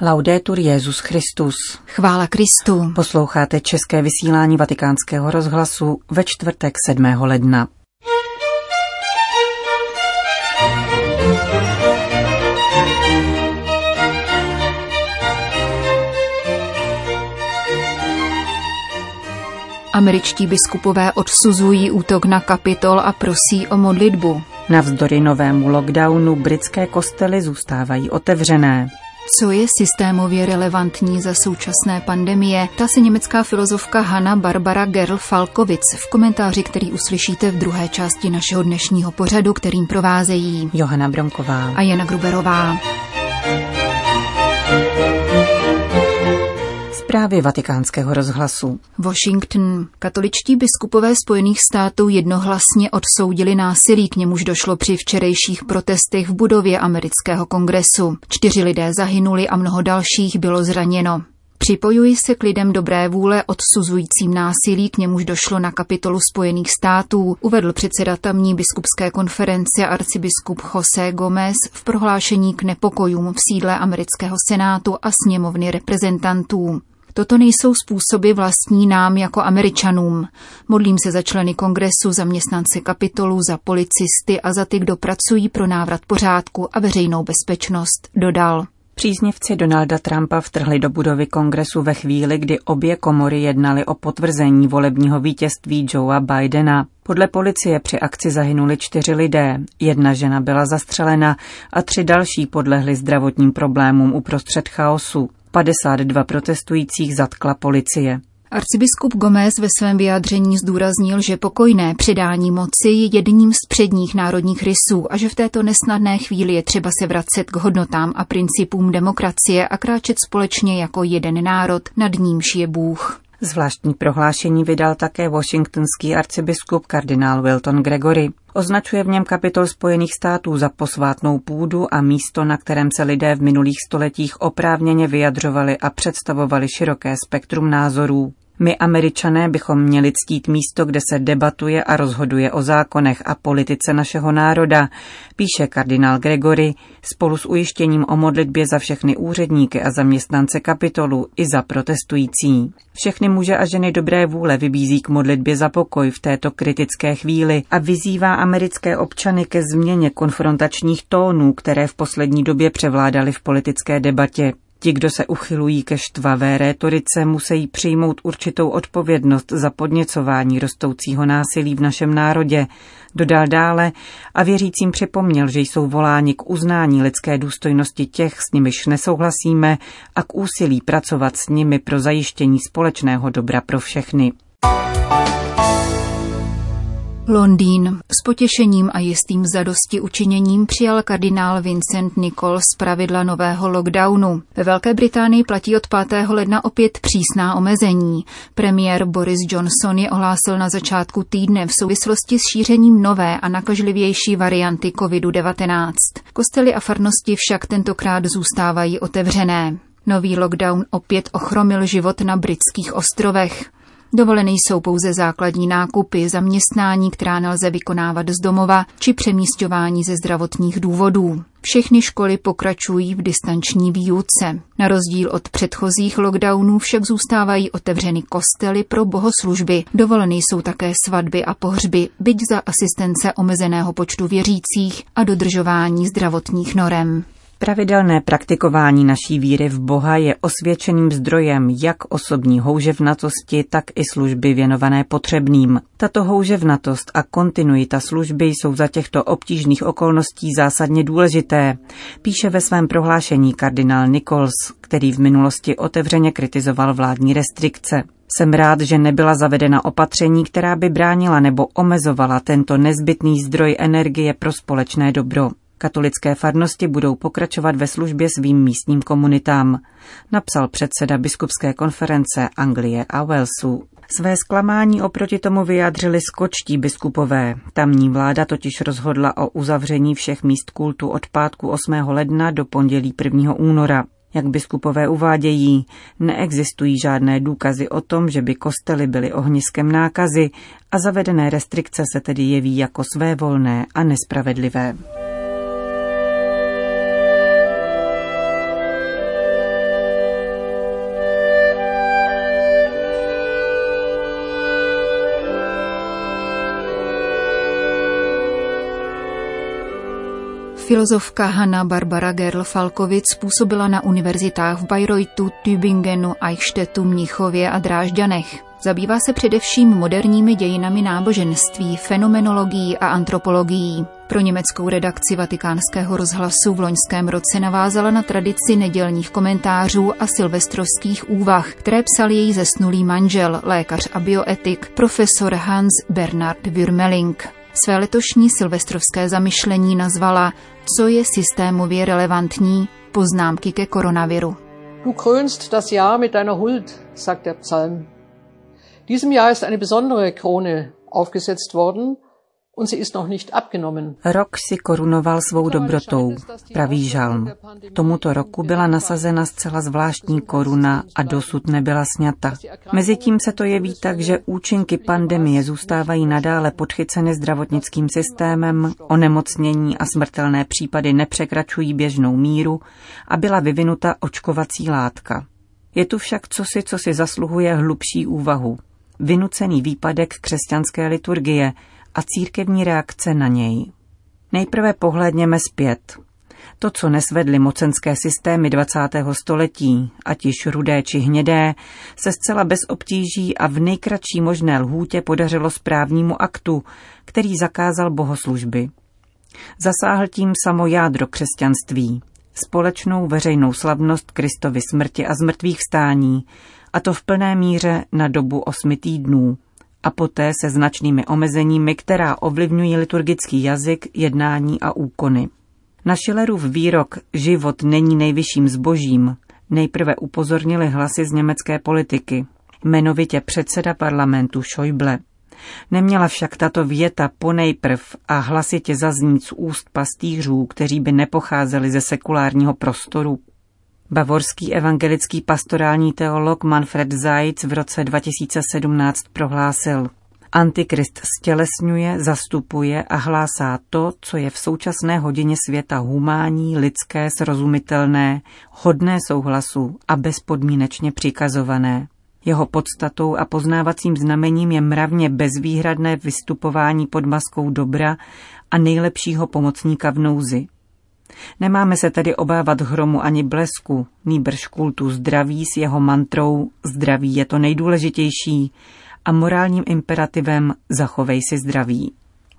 Laudetur Jezus Christus. Chvála Kristu. Posloucháte české vysílání Vatikánského rozhlasu ve čtvrtek 7. ledna. Američtí biskupové odsuzují útok na kapitol a prosí o modlitbu. Navzdory novému lockdownu britské kostely zůstávají otevřené. Co je systémově relevantní za současné pandemie, ta se německá filozofka Hanna Barbara Gerl Falkovic v komentáři, který uslyšíte v druhé části našeho dnešního pořadu, kterým provázejí Johana Bronková a Jana Gruberová. Zprávy vatikánského rozhlasu. Washington. Katoličtí biskupové Spojených států jednohlasně odsoudili násilí, k němuž došlo při včerejších protestech v budově amerického kongresu. Čtyři lidé zahynuli a mnoho dalších bylo zraněno. Připojuji se k lidem dobré vůle odsuzujícím násilí, k němuž došlo na kapitolu Spojených států, uvedl předseda tamní biskupské konference arcibiskup José Gomez v prohlášení k nepokojům v sídle amerického senátu a sněmovny reprezentantů. Toto nejsou způsoby vlastní nám jako američanům. Modlím se za členy kongresu, zaměstnance kapitolu, za policisty a za ty, kdo pracují pro návrat pořádku a veřejnou bezpečnost, dodal. Příznivci Donalda Trumpa vtrhli do budovy kongresu ve chvíli, kdy obě komory jednaly o potvrzení volebního vítězství Joea Bidena. Podle policie při akci zahynuli čtyři lidé, jedna žena byla zastřelena a tři další podlehli zdravotním problémům uprostřed chaosu. 52 protestujících zatkla policie. Arcibiskup Gomez ve svém vyjádření zdůraznil, že pokojné předání moci je jedním z předních národních rysů a že v této nesnadné chvíli je třeba se vracet k hodnotám a principům demokracie a kráčet společně jako jeden národ, nad nímž je Bůh. Zvláštní prohlášení vydal také washingtonský arcibiskup kardinál Wilton Gregory. Označuje v něm kapitol Spojených států za posvátnou půdu a místo, na kterém se lidé v minulých stoletích oprávněně vyjadřovali a představovali široké spektrum názorů. My, američané, bychom měli ctít místo, kde se debatuje a rozhoduje o zákonech a politice našeho národa, píše kardinál Gregory spolu s ujištěním o modlitbě za všechny úředníky a zaměstnance kapitolu i za protestující. Všechny muže a ženy dobré vůle vybízí k modlitbě za pokoj v této kritické chvíli a vyzývá americké občany ke změně konfrontačních tónů, které v poslední době převládaly v politické debatě. Ti, kdo se uchylují ke štvavé rétorice, musí přijmout určitou odpovědnost za podněcování rostoucího násilí v našem národě. Dodal dále a věřícím připomněl, že jsou voláni k uznání lidské důstojnosti těch, s nimiž nesouhlasíme a k úsilí pracovat s nimi pro zajištění společného dobra pro všechny. Londýn. S potěšením a jistým zadosti učiněním přijal kardinál Vincent Nichols z pravidla nového lockdownu. Ve Velké Británii platí od 5. ledna opět přísná omezení. Premiér Boris Johnson je ohlásil na začátku týdne v souvislosti s šířením nové a nakažlivější varianty COVID-19. Kostely a farnosti však tentokrát zůstávají otevřené. Nový lockdown opět ochromil život na britských ostrovech. Dovolené jsou pouze základní nákupy, zaměstnání, která nelze vykonávat z domova, či přemístování ze zdravotních důvodů. Všechny školy pokračují v distanční výuce. Na rozdíl od předchozích lockdownů však zůstávají otevřeny kostely pro bohoslužby. Dovolené jsou také svatby a pohřby, byť za asistence omezeného počtu věřících a dodržování zdravotních norem. Pravidelné praktikování naší víry v Boha je osvědčeným zdrojem jak osobní houževnatosti, tak i služby věnované potřebným. Tato houževnatost a kontinuita služby jsou za těchto obtížných okolností zásadně důležité, píše ve svém prohlášení kardinál Nichols, který v minulosti otevřeně kritizoval vládní restrikce. Jsem rád, že nebyla zavedena opatření, která by bránila nebo omezovala tento nezbytný zdroj energie pro společné dobro. Katolické farnosti budou pokračovat ve službě svým místním komunitám, napsal předseda biskupské konference Anglie a Walesu. Své zklamání oproti tomu vyjádřili skočtí biskupové. Tamní vláda totiž rozhodla o uzavření všech míst kultu od pátku 8. ledna do pondělí 1. února. Jak biskupové uvádějí, neexistují žádné důkazy o tom, že by kostely byly ohniskem nákazy a zavedené restrikce se tedy jeví jako svévolné a nespravedlivé. Filozofka Hanna Barbara Gerl Falkovic působila na univerzitách v Bayreuthu, Tübingenu, Eichstättu, Mnichově a Drážďanech. Zabývá se především moderními dějinami náboženství, fenomenologií a antropologií. Pro německou redakci vatikánského rozhlasu v loňském roce navázala na tradici nedělních komentářů a silvestrovských úvah, které psal její zesnulý manžel, lékař a bioetik, profesor Hans Bernard Würmeling. Své letošní silvestrovské zamyšlení nazvala Co je systémově relevantní? Poznámky ke koronaviru. Du krönst das Jahr mit deiner Huld, sagt der Psalm. Diesem Jahr ist eine besondere Krone aufgesetzt worden, Rok si korunoval svou dobrotou, praví žalm. Tomuto roku byla nasazena zcela zvláštní koruna a dosud nebyla sňata. Mezitím se to jeví tak, že účinky pandemie zůstávají nadále podchyceny zdravotnickým systémem, onemocnění a smrtelné případy nepřekračují běžnou míru a byla vyvinuta očkovací látka. Je tu však cosi, co si zasluhuje hlubší úvahu. Vynucený výpadek křesťanské liturgie – a církevní reakce na něj. Nejprve pohlédněme zpět. To, co nesvedly mocenské systémy 20. století, ať již rudé či hnědé, se zcela bez obtíží a v nejkratší možné lhůtě podařilo správnímu aktu, který zakázal bohoslužby. Zasáhl tím samo jádro křesťanství, společnou veřejnou slavnost Kristovy smrti a zmrtvých stání, a to v plné míře na dobu osmi týdnů, a poté se značnými omezeními, která ovlivňují liturgický jazyk, jednání a úkony. Na Schillerův výrok Život není nejvyšším zbožím nejprve upozornili hlasy z německé politiky, jmenovitě předseda parlamentu Schäuble. Neměla však tato věta ponejprv a hlasitě zaznít z úst pastýřů, kteří by nepocházeli ze sekulárního prostoru, Bavorský evangelický pastorální teolog Manfred Zaitz v roce 2017 prohlásil, Antikrist stělesňuje, zastupuje a hlásá to, co je v současné hodině světa humání, lidské, srozumitelné, hodné souhlasu a bezpodmínečně přikazované. Jeho podstatou a poznávacím znamením je mravně bezvýhradné vystupování pod maskou dobra a nejlepšího pomocníka v nouzi. Nemáme se tedy obávat hromu ani blesku, nýbrž kultu zdraví s jeho mantrou zdraví je to nejdůležitější a morálním imperativem zachovej si zdraví.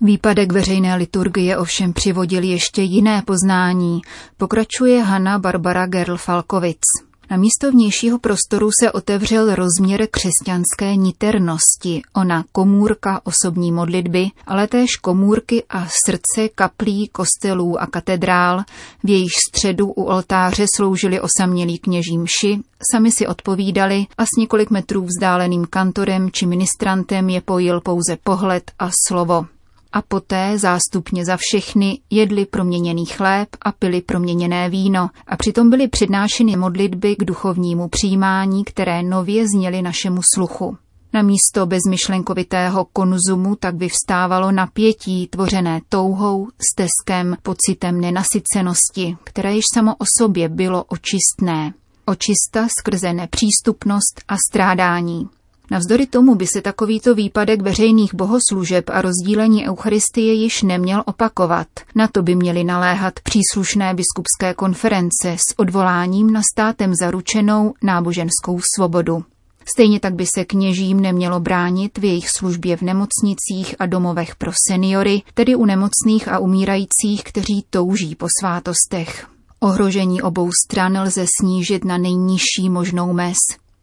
Výpadek veřejné liturgie ovšem přivodil ještě jiné poznání, pokračuje Hanna Barbara Gerl-Falkovic. Na místo vnějšího prostoru se otevřel rozměr křesťanské niternosti, ona komůrka osobní modlitby, ale též komůrky a srdce kaplí, kostelů a katedrál, v jejich středu u oltáře sloužili osamělí kněží mši, sami si odpovídali a s několik metrů vzdáleným kantorem či ministrantem je pojil pouze pohled a slovo a poté zástupně za všechny jedli proměněný chléb a pili proměněné víno a přitom byly přednášeny modlitby k duchovnímu přijímání, které nově zněly našemu sluchu. Na místo bezmyšlenkovitého konzumu tak vyvstávalo napětí tvořené touhou, steskem, pocitem nenasycenosti, které již samo o sobě bylo očistné. Očista skrze nepřístupnost a strádání. Navzdory tomu by se takovýto výpadek veřejných bohoslužeb a rozdílení Eucharistie již neměl opakovat. Na to by měly naléhat příslušné biskupské konference s odvoláním na státem zaručenou náboženskou svobodu. Stejně tak by se kněžím nemělo bránit v jejich službě v nemocnicích a domovech pro seniory, tedy u nemocných a umírajících, kteří touží po svátostech. Ohrožení obou stran lze snížit na nejnižší možnou mez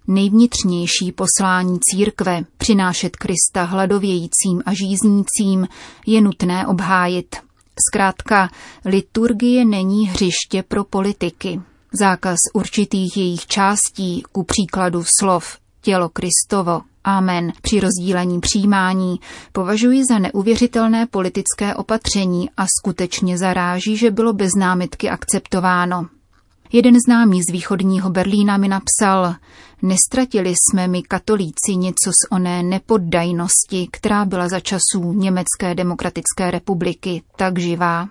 nejvnitřnější poslání církve, přinášet Krista hladovějícím a žíznícím, je nutné obhájit. Zkrátka, liturgie není hřiště pro politiky. Zákaz určitých jejich částí, ku příkladu slov tělo Kristovo, Amen, při rozdílení přijímání, považuji za neuvěřitelné politické opatření a skutečně zaráží, že bylo bez námitky akceptováno. Jeden známý z východního Berlína mi napsal, nestratili jsme my katolíci něco z oné nepoddajnosti, která byla za časů Německé demokratické republiky tak živá.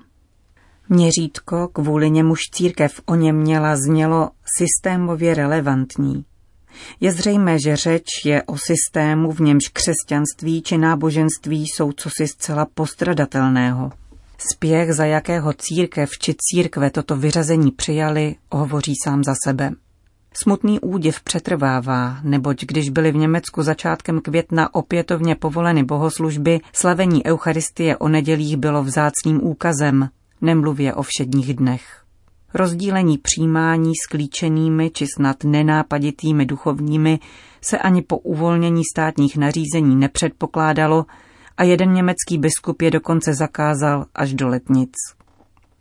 Měřítko, kvůli němuž církev o něm měla, znělo systémově relevantní. Je zřejmé, že řeč je o systému, v němž křesťanství či náboženství jsou cosi zcela postradatelného. Spěch, za jakého církev či církve toto vyřazení přijali, hovoří sám za sebe. Smutný údiv přetrvává, neboť když byly v Německu začátkem května opětovně povoleny bohoslužby, slavení Eucharistie o nedělích bylo vzácným úkazem, nemluvě o všedních dnech. Rozdílení přijímání s klíčenými či snad nenápaditými duchovními se ani po uvolnění státních nařízení nepředpokládalo a jeden německý biskup je dokonce zakázal až do letnic.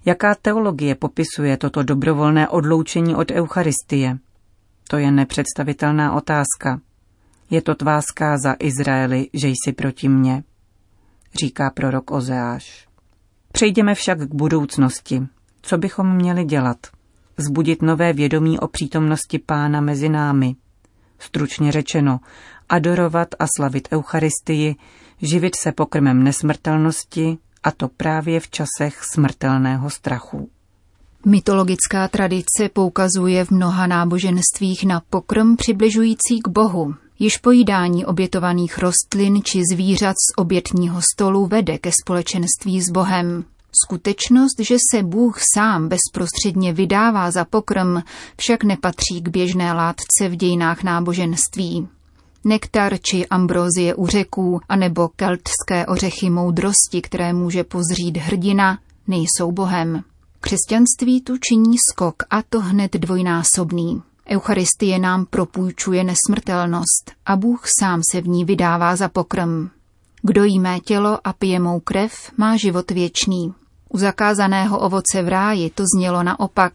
Jaká teologie popisuje toto dobrovolné odloučení od Eucharistie? To je nepředstavitelná otázka. Je to tvá zkáza Izraeli, že jsi proti mně, říká prorok Ozeáš. Přejdeme však k budoucnosti. Co bychom měli dělat? Zbudit nové vědomí o přítomnosti pána mezi námi. Stručně řečeno, adorovat a slavit Eucharistii, živit se pokrmem nesmrtelnosti, a to právě v časech smrtelného strachu. Mytologická tradice poukazuje v mnoha náboženstvích na pokrm přibližující k Bohu. Již pojídání obětovaných rostlin či zvířat z obětního stolu vede ke společenství s Bohem. Skutečnost, že se Bůh sám bezprostředně vydává za pokrm, však nepatří k běžné látce v dějinách náboženství. Nektar či ambrozie u řeků, anebo keltské ořechy moudrosti, které může pozřít hrdina, nejsou Bohem. Křesťanství tu činí skok a to hned dvojnásobný. Eucharistie nám propůjčuje nesmrtelnost a Bůh sám se v ní vydává za pokrm. Kdo jí mé tělo a pije mou krev, má život věčný. U zakázaného ovoce v ráji to znělo naopak.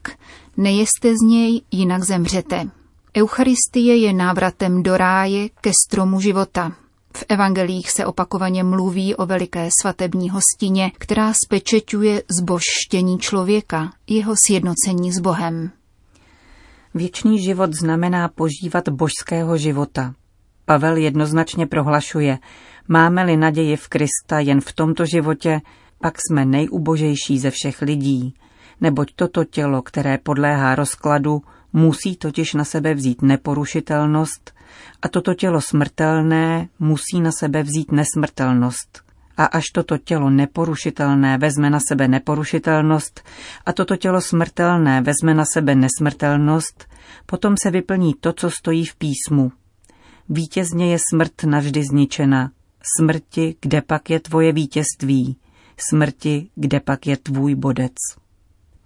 Nejeste z něj, jinak zemřete. Eucharistie je návratem do ráje ke stromu života. V evangelích se opakovaně mluví o veliké svatební hostině, která spečeťuje zbožštění člověka, jeho sjednocení s Bohem. Věčný život znamená požívat božského života. Pavel jednoznačně prohlašuje, máme-li naději v Krista jen v tomto životě, pak jsme nejubožejší ze všech lidí, neboť toto tělo, které podléhá rozkladu, musí totiž na sebe vzít neporušitelnost a toto tělo smrtelné musí na sebe vzít nesmrtelnost. A až toto tělo neporušitelné vezme na sebe neporušitelnost a toto tělo smrtelné vezme na sebe nesmrtelnost, potom se vyplní to, co stojí v písmu. Vítězně je smrt navždy zničena. Smrti, kde pak je tvoje vítězství? Smrti, kde pak je tvůj bodec?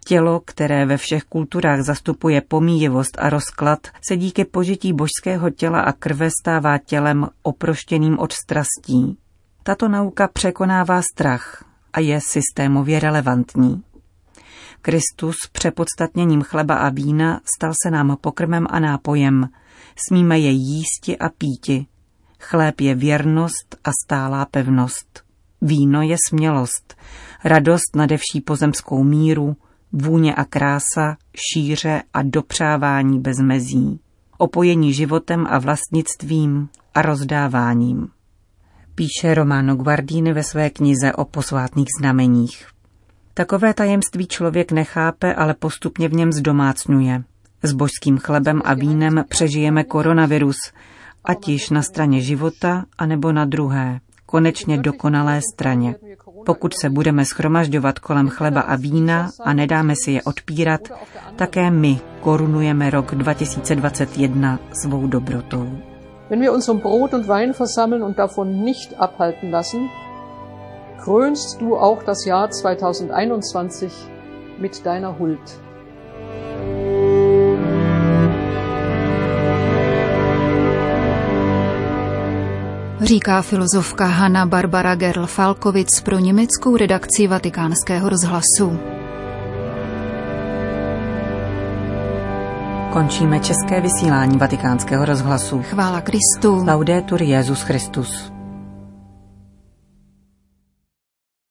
Tělo, které ve všech kulturách zastupuje pomíjivost a rozklad, se díky požití božského těla a krve stává tělem oproštěným od strastí. Tato nauka překonává strach a je systémově relevantní. Kristus přepodstatněním chleba a vína stal se nám pokrmem a nápojem. Smíme je jísti a píti. Chléb je věrnost a stálá pevnost. Víno je smělost, radost nadevší pozemskou míru, vůně a krása, šíře a dopřávání bez mezí, opojení životem a vlastnictvím a rozdáváním. Píše Romano Guardini ve své knize o posvátných znameních. Takové tajemství člověk nechápe, ale postupně v něm zdomácňuje. S božským chlebem a vínem přežijeme koronavirus, ať již na straně života, anebo na druhé, konečně dokonalé straně. Pokud se budeme schromažďovat kolem chleba a vína a nedáme si je odpírat, také my korunujeme rok 2021 svou dobrotou. Wenn wir uns um Brot und Wein versammeln und davon nicht abhalten lassen, krönst du auch das Jahr 2021 mit deiner Huld. Říká filozofka Hanna Barbara Gerl-Falkovic pro německou redakci vatikánského rozhlasu. Končíme české vysílání vatikánského rozhlasu. Chvála Kristu. Laudetur Jezus Christus.